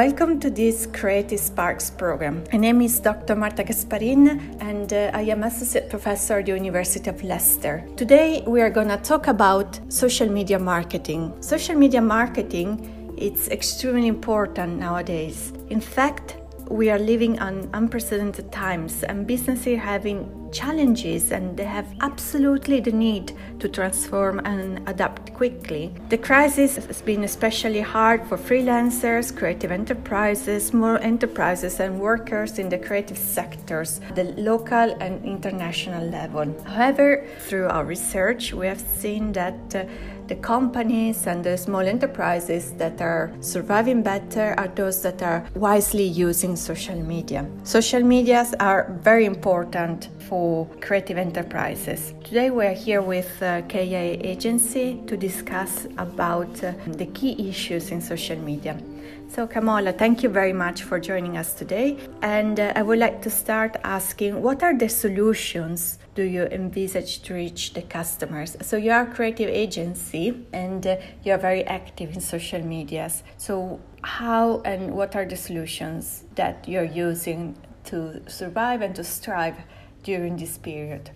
Welcome to this Creative Sparks program. My name is Dr. Marta Gasparin and uh, I am Associate Professor at the University of Leicester. Today we are going to talk about social media marketing. Social media marketing it's extremely important nowadays. In fact, we are living on unprecedented times and businesses are having challenges and they have absolutely the need to transform and adapt quickly. The crisis has been especially hard for freelancers, creative enterprises, small enterprises, and workers in the creative sectors, the local and international level. However, through our research, we have seen that uh, the companies and the small enterprises that are surviving better are those that are wisely using social media. Social medias are very important for creative enterprises. Today we are here with uh, KA Agency to discuss about uh, the key issues in social media. So, Kamola, thank you very much for joining us today. And uh, I would like to start asking what are the solutions do you envisage to reach the customers? So, you are a creative agency and uh, you are very active in social medias. So, how and what are the solutions that you're using to survive and to strive during this period?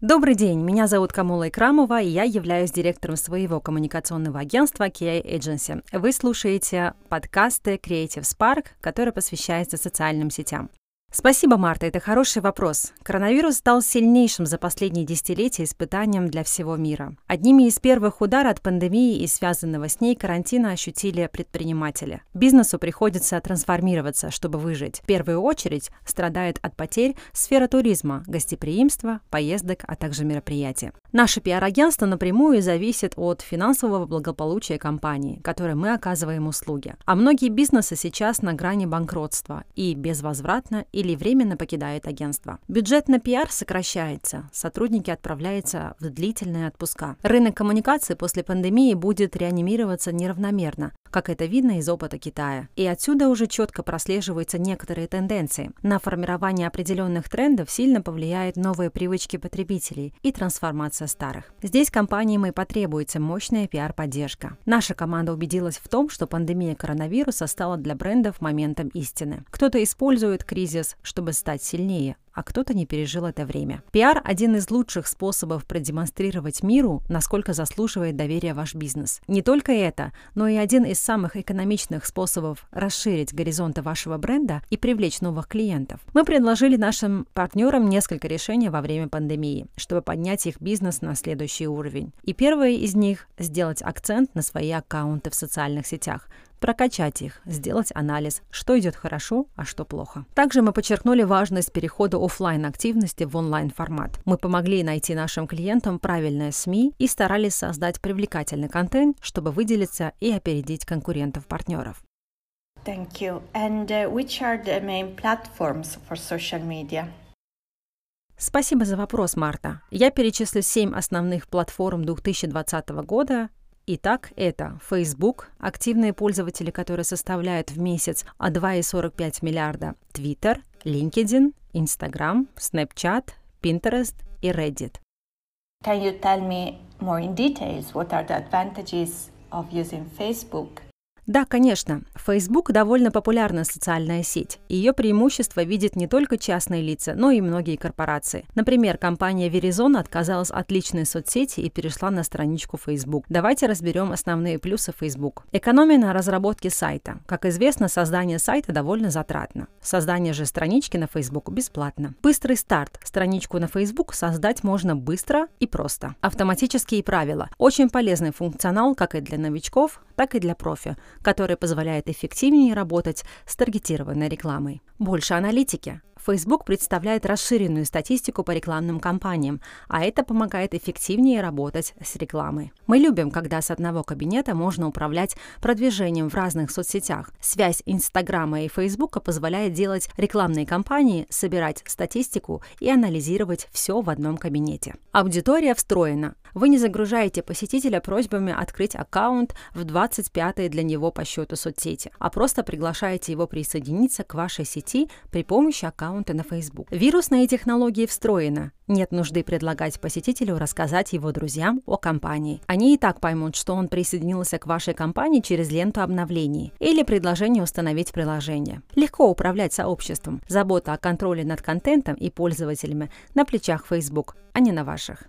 Добрый день, меня зовут Камула Икрамова, и я являюсь директором своего коммуникационного агентства KI Agency. Вы слушаете подкасты Creative Spark, который посвящается социальным сетям. Спасибо, Марта, это хороший вопрос. Коронавирус стал сильнейшим за последние десятилетия испытанием для всего мира. Одними из первых ударов от пандемии и связанного с ней карантина ощутили предприниматели. Бизнесу приходится трансформироваться, чтобы выжить. В первую очередь страдает от потерь сфера туризма, гостеприимства, поездок, а также мероприятий. Наше пиар-агентство напрямую зависит от финансового благополучия компании, которой мы оказываем услуги. А многие бизнесы сейчас на грани банкротства и безвозвратно или временно покидает агентство. Бюджет на пиар сокращается, сотрудники отправляются в длительные отпуска. Рынок коммуникации после пандемии будет реанимироваться неравномерно, как это видно из опыта Китая. И отсюда уже четко прослеживаются некоторые тенденции. На формирование определенных трендов сильно повлияют новые привычки потребителей и трансформация старых. Здесь компаниям и потребуется мощная пиар-поддержка. Наша команда убедилась в том, что пандемия коронавируса стала для брендов моментом истины. Кто-то использует кризис кризис, чтобы стать сильнее, а кто-то не пережил это время. Пиар – один из лучших способов продемонстрировать миру, насколько заслуживает доверия ваш бизнес. Не только это, но и один из самых экономичных способов расширить горизонты вашего бренда и привлечь новых клиентов. Мы предложили нашим партнерам несколько решений во время пандемии, чтобы поднять их бизнес на следующий уровень. И первое из них – сделать акцент на свои аккаунты в социальных сетях, прокачать их, сделать анализ, что идет хорошо, а что плохо. Также мы подчеркнули важность перехода офлайн активности в онлайн формат. Мы помогли найти нашим клиентам правильные СМИ и старались создать привлекательный контент, чтобы выделиться и опередить конкурентов-партнеров. Thank you. And uh, which are the main platforms for social media? Спасибо за вопрос, Марта. Я перечислю семь основных платформ 2020 года Итак, это Facebook, активные пользователи, которые составляют в месяц 2,45 миллиарда, Twitter, LinkedIn, Instagram, Snapchat, Pinterest и Reddit. Can you tell me more in details what are the advantages of using Facebook да, конечно. Facebook довольно популярная социальная сеть. Ее преимущество видят не только частные лица, но и многие корпорации. Например, компания Verizon отказалась от личной соцсети и перешла на страничку Facebook. Давайте разберем основные плюсы Facebook. Экономия на разработке сайта. Как известно, создание сайта довольно затратно. Создание же странички на Facebook бесплатно. Быстрый старт. Страничку на Facebook создать можно быстро и просто. Автоматические правила. Очень полезный функционал как и для новичков, так и для профи, который позволяет эффективнее работать с таргетированной рекламой. Больше аналитики. Facebook представляет расширенную статистику по рекламным кампаниям, а это помогает эффективнее работать с рекламой. Мы любим, когда с одного кабинета можно управлять продвижением в разных соцсетях. Связь Инстаграма и Фейсбука позволяет делать рекламные кампании, собирать статистику и анализировать все в одном кабинете. Аудитория встроена. Вы не загружаете посетителя просьбами открыть аккаунт в 25-й для него по счету соцсети, а просто приглашаете его присоединиться к вашей сети при помощи аккаунта на Facebook. Вирусные технологии встроены. Нет нужды предлагать посетителю рассказать его друзьям о компании. Они и так поймут, что он присоединился к вашей компании через ленту обновлений или предложение установить приложение. Легко управлять сообществом. Забота о контроле над контентом и пользователями на плечах Facebook, а не на ваших.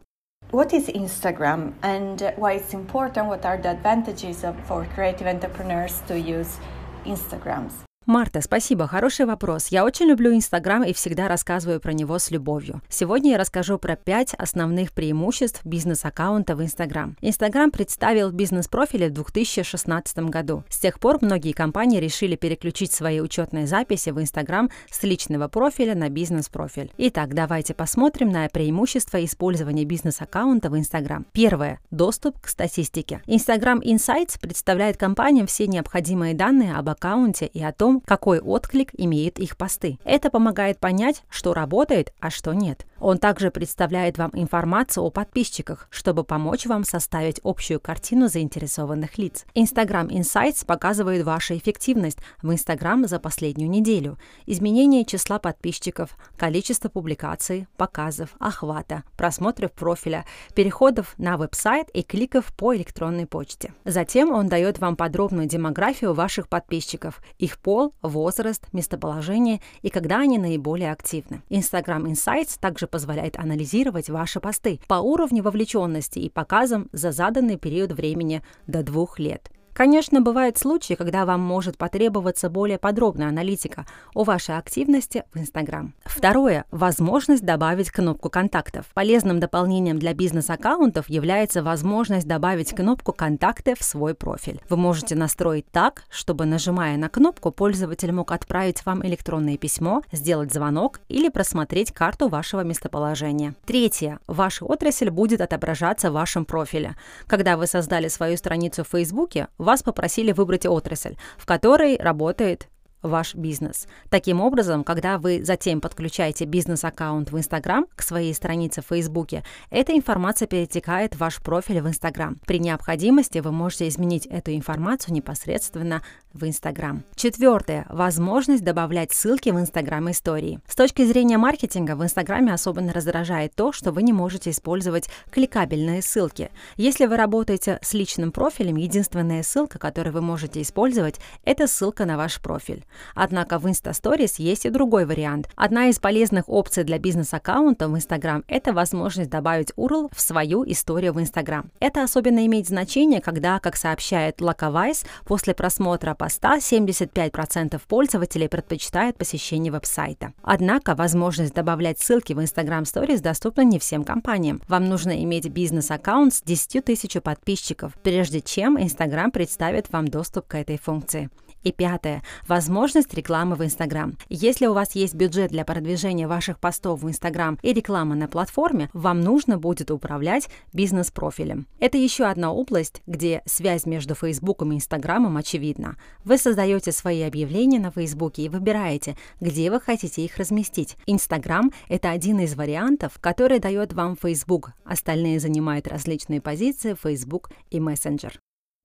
What is Instagram and why it's important? What are the advantages of, for creative entrepreneurs to use Instagrams? Марта, спасибо, хороший вопрос. Я очень люблю Инстаграм и всегда рассказываю про него с любовью. Сегодня я расскажу про пять основных преимуществ бизнес-аккаунта в Инстаграм. Инстаграм представил бизнес-профили в 2016 году. С тех пор многие компании решили переключить свои учетные записи в Инстаграм с личного профиля на бизнес-профиль. Итак, давайте посмотрим на преимущества использования бизнес-аккаунта в Инстаграм. Первое. Доступ к статистике. Инстаграм Insights представляет компаниям все необходимые данные об аккаунте и о том, какой отклик имеют их посты. Это помогает понять, что работает, а что нет. Он также представляет вам информацию о подписчиках, чтобы помочь вам составить общую картину заинтересованных лиц. Instagram Insights показывает вашу эффективность в Instagram за последнюю неделю, изменение числа подписчиков, количество публикаций, показов, охвата, просмотров профиля, переходов на веб-сайт и кликов по электронной почте. Затем он дает вам подробную демографию ваших подписчиков, их пол, возраст, местоположение и когда они наиболее активны. Instagram Insights также позволяет анализировать ваши посты по уровню вовлеченности и показам за заданный период времени до двух лет. Конечно, бывают случаи, когда вам может потребоваться более подробная аналитика о вашей активности в Instagram. Второе. Возможность добавить кнопку контактов. Полезным дополнением для бизнес-аккаунтов является возможность добавить кнопку «Контакты» в свой профиль. Вы можете настроить так, чтобы, нажимая на кнопку, пользователь мог отправить вам электронное письмо, сделать звонок или просмотреть карту вашего местоположения. Третье. Ваша отрасль будет отображаться в вашем профиле. Когда вы создали свою страницу в Фейсбуке, вас попросили выбрать отрасль, в которой работает ваш бизнес. Таким образом, когда вы затем подключаете бизнес-аккаунт в Instagram к своей странице в Фейсбуке, эта информация перетекает в ваш профиль в Instagram. При необходимости вы можете изменить эту информацию непосредственно в Instagram. Четвертое. Возможность добавлять ссылки в Instagram истории. С точки зрения маркетинга в Инстаграме особенно раздражает то, что вы не можете использовать кликабельные ссылки. Если вы работаете с личным профилем, единственная ссылка, которую вы можете использовать, это ссылка на ваш профиль. Однако в Insta Stories есть и другой вариант. Одна из полезных опций для бизнес-аккаунта в Instagram – это возможность добавить URL в свою историю в Instagram. Это особенно имеет значение, когда, как сообщает Locavise, после просмотра поста 75% пользователей предпочитают посещение веб-сайта. Однако возможность добавлять ссылки в Instagram Stories доступна не всем компаниям. Вам нужно иметь бизнес-аккаунт с 10 тысяч подписчиков, прежде чем Instagram представит вам доступ к этой функции. И пятое. Возможность рекламы в Instagram. Если у вас есть бюджет для продвижения ваших постов в Instagram и реклама на платформе, вам нужно будет управлять бизнес-профилем. Это еще одна область, где связь между Facebook и Instagram очевидна. Вы создаете свои объявления на Facebook и выбираете, где вы хотите их разместить. Instagram – это один из вариантов, который дает вам Facebook. Остальные занимают различные позиции Facebook и Messenger.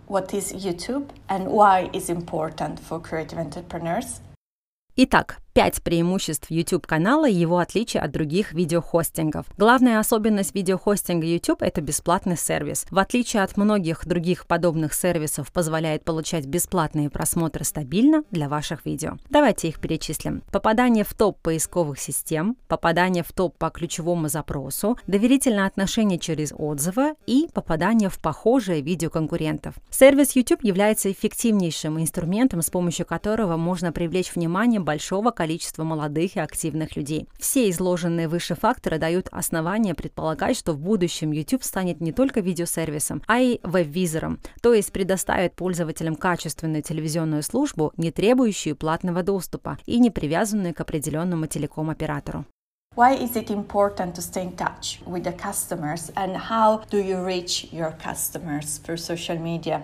what is YouTube and why it's important for creative entrepreneurs. Итак, Пять преимуществ YouTube-канала и его отличия от других видеохостингов. Главная особенность видеохостинга YouTube – это бесплатный сервис. В отличие от многих других подобных сервисов, позволяет получать бесплатные просмотры стабильно для ваших видео. Давайте их перечислим. Попадание в топ поисковых систем, попадание в топ по ключевому запросу, доверительное отношение через отзывы и попадание в похожие видео конкурентов. Сервис YouTube является эффективнейшим инструментом, с помощью которого можно привлечь внимание большого количества количество молодых и активных людей. Все изложенные выше факторы дают основания предполагать, что в будущем YouTube станет не только видеосервисом, а и веб-визором, то есть предоставит пользователям качественную телевизионную службу, не требующую платного доступа и не привязанную к определенному телеком-оператору. Why is it important to stay in touch with the customers and how do you reach your customers through social media?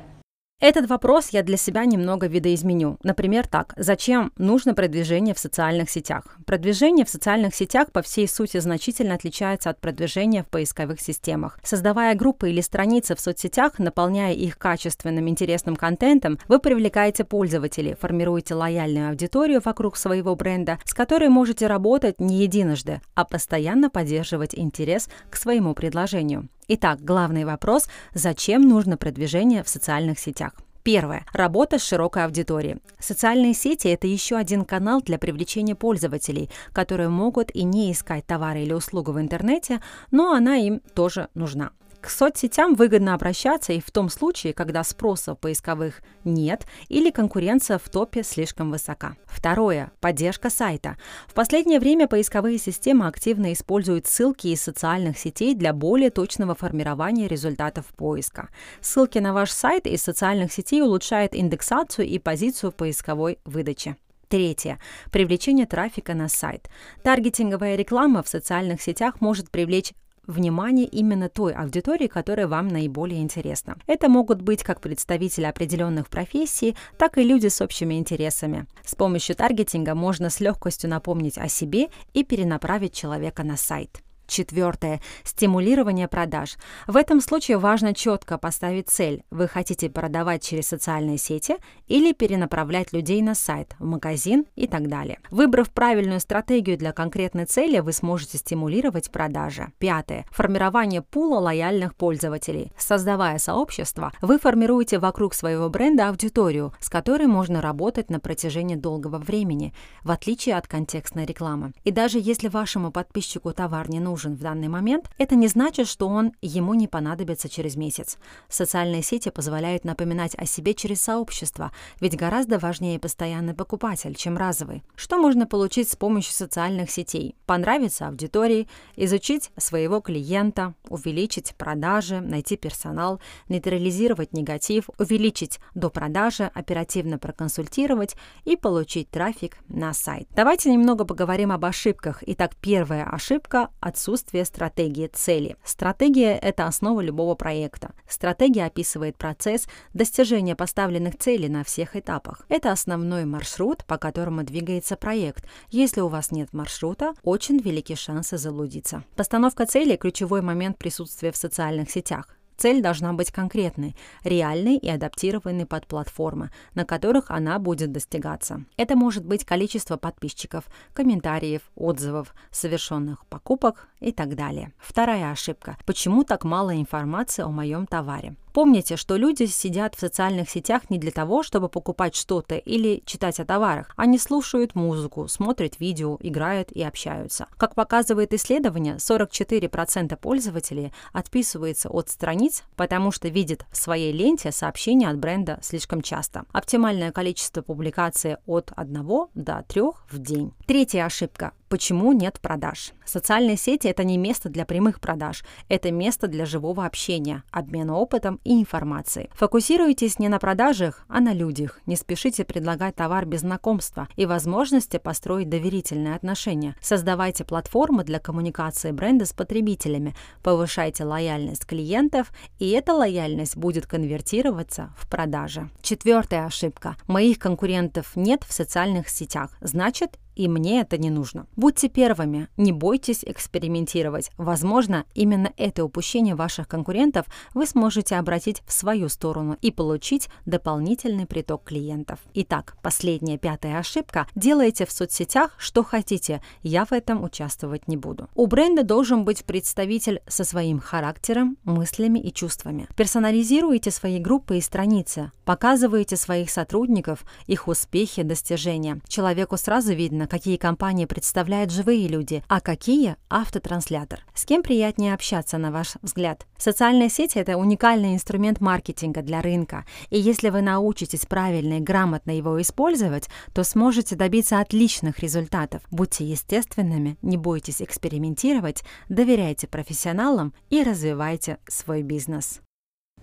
Этот вопрос я для себя немного видоизменю. Например, так. Зачем нужно продвижение в социальных сетях? Продвижение в социальных сетях по всей сути значительно отличается от продвижения в поисковых системах. Создавая группы или страницы в соцсетях, наполняя их качественным, интересным контентом, вы привлекаете пользователей, формируете лояльную аудиторию вокруг своего бренда, с которой можете работать не единожды, а постоянно поддерживать интерес к своему предложению. Итак, главный вопрос – зачем нужно продвижение в социальных сетях? Первое. Работа с широкой аудиторией. Социальные сети – это еще один канал для привлечения пользователей, которые могут и не искать товары или услугу в интернете, но она им тоже нужна. К соцсетям выгодно обращаться и в том случае, когда спроса поисковых нет или конкуренция в топе слишком высока. Второе. Поддержка сайта. В последнее время поисковые системы активно используют ссылки из социальных сетей для более точного формирования результатов поиска. Ссылки на ваш сайт из социальных сетей улучшают индексацию и позицию поисковой выдаче. Третье. Привлечение трафика на сайт. Таргетинговая реклама в социальных сетях может привлечь внимание именно той аудитории, которая вам наиболее интересна. Это могут быть как представители определенных профессий, так и люди с общими интересами. С помощью таргетинга можно с легкостью напомнить о себе и перенаправить человека на сайт. Четвертое. Стимулирование продаж. В этом случае важно четко поставить цель. Вы хотите продавать через социальные сети или перенаправлять людей на сайт, в магазин и так далее. Выбрав правильную стратегию для конкретной цели, вы сможете стимулировать продажи. Пятое. Формирование пула лояльных пользователей. Создавая сообщество, вы формируете вокруг своего бренда аудиторию, с которой можно работать на протяжении долгого времени, в отличие от контекстной рекламы. И даже если вашему подписчику товар не нужен, нужен в данный момент, это не значит, что он ему не понадобится через месяц. Социальные сети позволяют напоминать о себе через сообщество, ведь гораздо важнее постоянный покупатель, чем разовый. Что можно получить с помощью социальных сетей? Понравиться аудитории, изучить своего клиента, увеличить продажи, найти персонал, нейтрализировать негатив, увеличить до продажи, оперативно проконсультировать и получить трафик на сайт. Давайте немного поговорим об ошибках. Итак, первая ошибка – отсутствие отсутствие стратегии цели. Стратегия – это основа любого проекта. Стратегия описывает процесс достижения поставленных целей на всех этапах. Это основной маршрут, по которому двигается проект. Если у вас нет маршрута, очень велики шансы заблудиться. Постановка цели – ключевой момент присутствия в социальных сетях. Цель должна быть конкретной, реальной и адаптированной под платформы, на которых она будет достигаться. Это может быть количество подписчиков, комментариев, отзывов, совершенных покупок и так далее. Вторая ошибка. Почему так мало информации о моем товаре? Помните, что люди сидят в социальных сетях не для того, чтобы покупать что-то или читать о товарах. Они слушают музыку, смотрят видео, играют и общаются. Как показывает исследование, 44% пользователей отписываются от страниц, потому что видят в своей ленте сообщения от бренда слишком часто. Оптимальное количество публикаций от 1 до 3 в день. Третья ошибка. Почему нет продаж? Социальные сети – это не место для прямых продаж, это место для живого общения, обмена опытом и информацией. Фокусируйтесь не на продажах, а на людях. Не спешите предлагать товар без знакомства и возможности построить доверительные отношения. Создавайте платформы для коммуникации бренда с потребителями, повышайте лояльность клиентов, и эта лояльность будет конвертироваться в продажи. Четвертая ошибка. Моих конкурентов нет в социальных сетях, значит, и мне это не нужно. Будьте первыми, не бойтесь экспериментировать. Возможно, именно это упущение ваших конкурентов вы сможете обратить в свою сторону и получить дополнительный приток клиентов. Итак, последняя пятая ошибка. Делайте в соцсетях, что хотите. Я в этом участвовать не буду. У бренда должен быть представитель со своим характером, мыслями и чувствами. Персонализируйте свои группы и страницы. Показывайте своих сотрудников, их успехи, достижения. Человеку сразу видно, какие компании представляют живые люди, а какие – автотранслятор. С кем приятнее общаться, на ваш взгляд? Социальные сети – это уникальный инструмент маркетинга для рынка, и если вы научитесь правильно и грамотно его использовать, то сможете добиться отличных результатов. Будьте естественными, не бойтесь экспериментировать, доверяйте профессионалам и развивайте свой бизнес.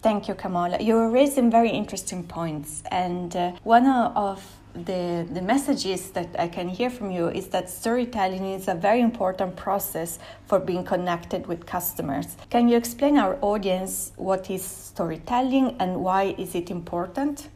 Thank you, Kamala. You are raising very interesting points, and uh, one of the, the messages that I can hear from you is that storytelling is a very important process for being connected with customers. Can you explain our audience what is storytelling and why is it important?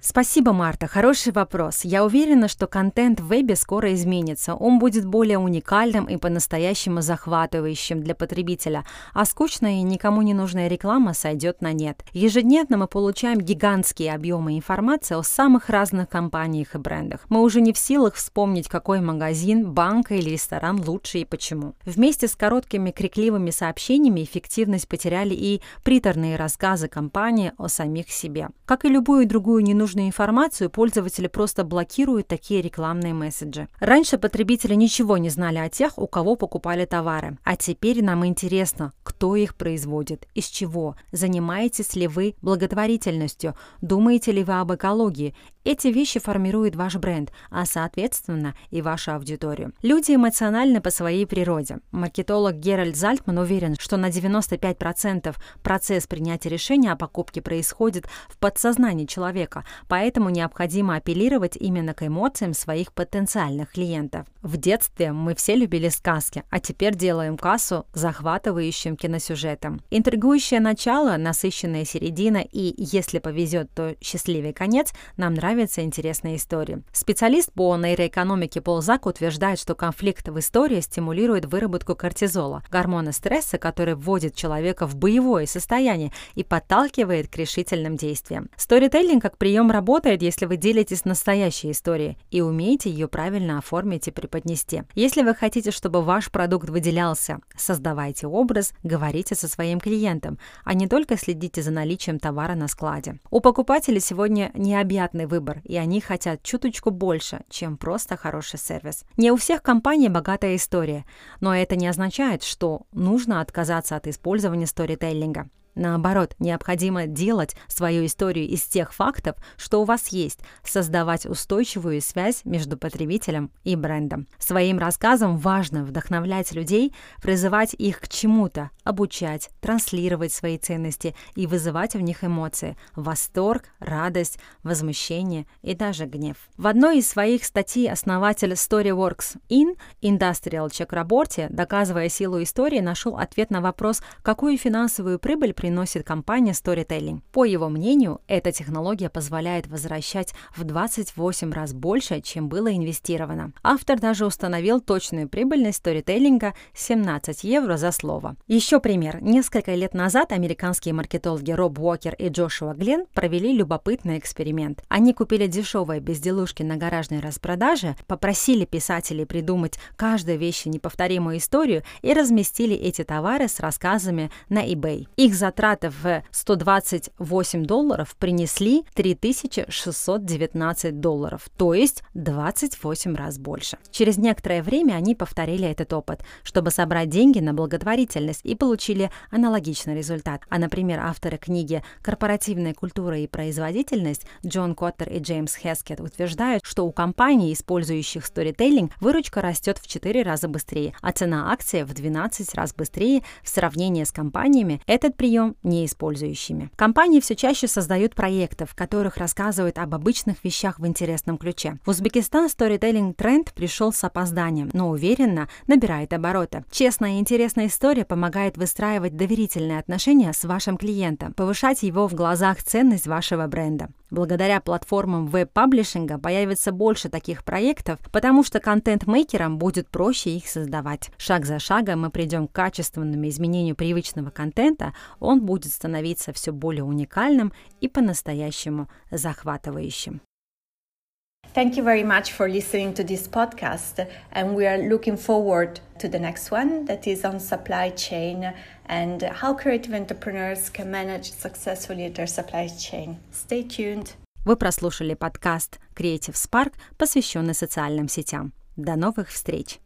Спасибо, Марта. Хороший вопрос. Я уверена, что контент в вебе скоро изменится. Он будет более уникальным и по-настоящему захватывающим для потребителя, а скучная и никому не нужная реклама сойдет на нет. Ежедневно мы получаем гигантские объемы информации о самых разных компаниях и брендах. Мы уже не в силах вспомнить, какой магазин, банк или ресторан лучше и почему. Вместе с короткими крикливыми сообщениями эффективность потеряли и приторные рассказы компании о самих себе. Как и любую другую ненужную ненужную информацию, пользователи просто блокируют такие рекламные месседжи. Раньше потребители ничего не знали о тех, у кого покупали товары. А теперь нам интересно, кто их производит, из чего, занимаетесь ли вы благотворительностью, думаете ли вы об экологии. Эти вещи формируют ваш бренд, а соответственно и вашу аудиторию. Люди эмоциональны по своей природе. Маркетолог Геральд Зальтман уверен, что на 95% процесс принятия решения о покупке происходит в подсознании человека, поэтому необходимо апеллировать именно к эмоциям своих потенциальных клиентов. В детстве мы все любили сказки, а теперь делаем кассу захватывающим киносюжетом. Интригующее начало, насыщенная середина и, если повезет, то счастливый конец, нам нравятся интересные истории. Специалист по нейроэкономике Пол Зак утверждает, что конфликт в истории стимулирует выработку кортизола, гормона стресса, который вводит человека в боевое состояние и подталкивает к решительным действиям. Сторителлинг как прием работает, если вы делитесь настоящей историей и умеете ее правильно оформить и преподнести. Если вы хотите, чтобы ваш продукт выделялся, создавайте образ, говорите со своим клиентом, а не только следите за наличием товара на складе. У покупателей сегодня необъятный выбор, и они хотят чуточку больше, чем просто хороший сервис. Не у всех компаний богатая история, но это не означает, что нужно отказаться от использования сторителлинга. Наоборот, необходимо делать свою историю из тех фактов, что у вас есть, создавать устойчивую связь между потребителем и брендом. Своим рассказом важно вдохновлять людей, призывать их к чему-то, обучать, транслировать свои ценности и вызывать в них эмоции – восторг, радость, возмущение и даже гнев. В одной из своих статей основатель StoryWorks In Industrial Check Report, доказывая силу истории, нашел ответ на вопрос, какую финансовую прибыль приносит приносит компания Storytelling. По его мнению, эта технология позволяет возвращать в 28 раз больше, чем было инвестировано. Автор даже установил точную прибыльность сторителлинга 17 евро за слово. Еще пример. Несколько лет назад американские маркетологи Роб Уокер и Джошуа Глен провели любопытный эксперимент. Они купили дешевые безделушки на гаражной распродаже, попросили писателей придумать каждой вещи неповторимую историю и разместили эти товары с рассказами на eBay. Их затраты затраты в 128 долларов принесли 3619 долларов, то есть 28 раз больше. Через некоторое время они повторили этот опыт, чтобы собрать деньги на благотворительность и получили аналогичный результат. А, например, авторы книги «Корпоративная культура и производительность» Джон Коттер и Джеймс Хескет утверждают, что у компаний, использующих сторителлинг, выручка растет в 4 раза быстрее, а цена акции в 12 раз быстрее в сравнении с компаниями. Этот прием не использующими. Компании все чаще создают проекты, в которых рассказывают об обычных вещах в интересном ключе. В Узбекистан сторителлинг тренд пришел с опозданием, но уверенно набирает обороты. Честная и интересная история помогает выстраивать доверительные отношения с вашим клиентом, повышать его в глазах ценность вашего бренда. Благодаря платформам веб-паблишинга появится больше таких проектов, потому что контент-мейкерам будет проще их создавать. Шаг за шагом мы придем к качественному изменению привычного контента, он будет становиться все более уникальным и по-настоящему захватывающим. Thank you very much for listening to this podcast, and we are looking forward to the next one that is on supply chain and how creative entrepreneurs can manage successfully their supply chain. Stay tuned. Вы прослушали подкаст Creative Spark, посвященный социальным сетям. До новых встреч!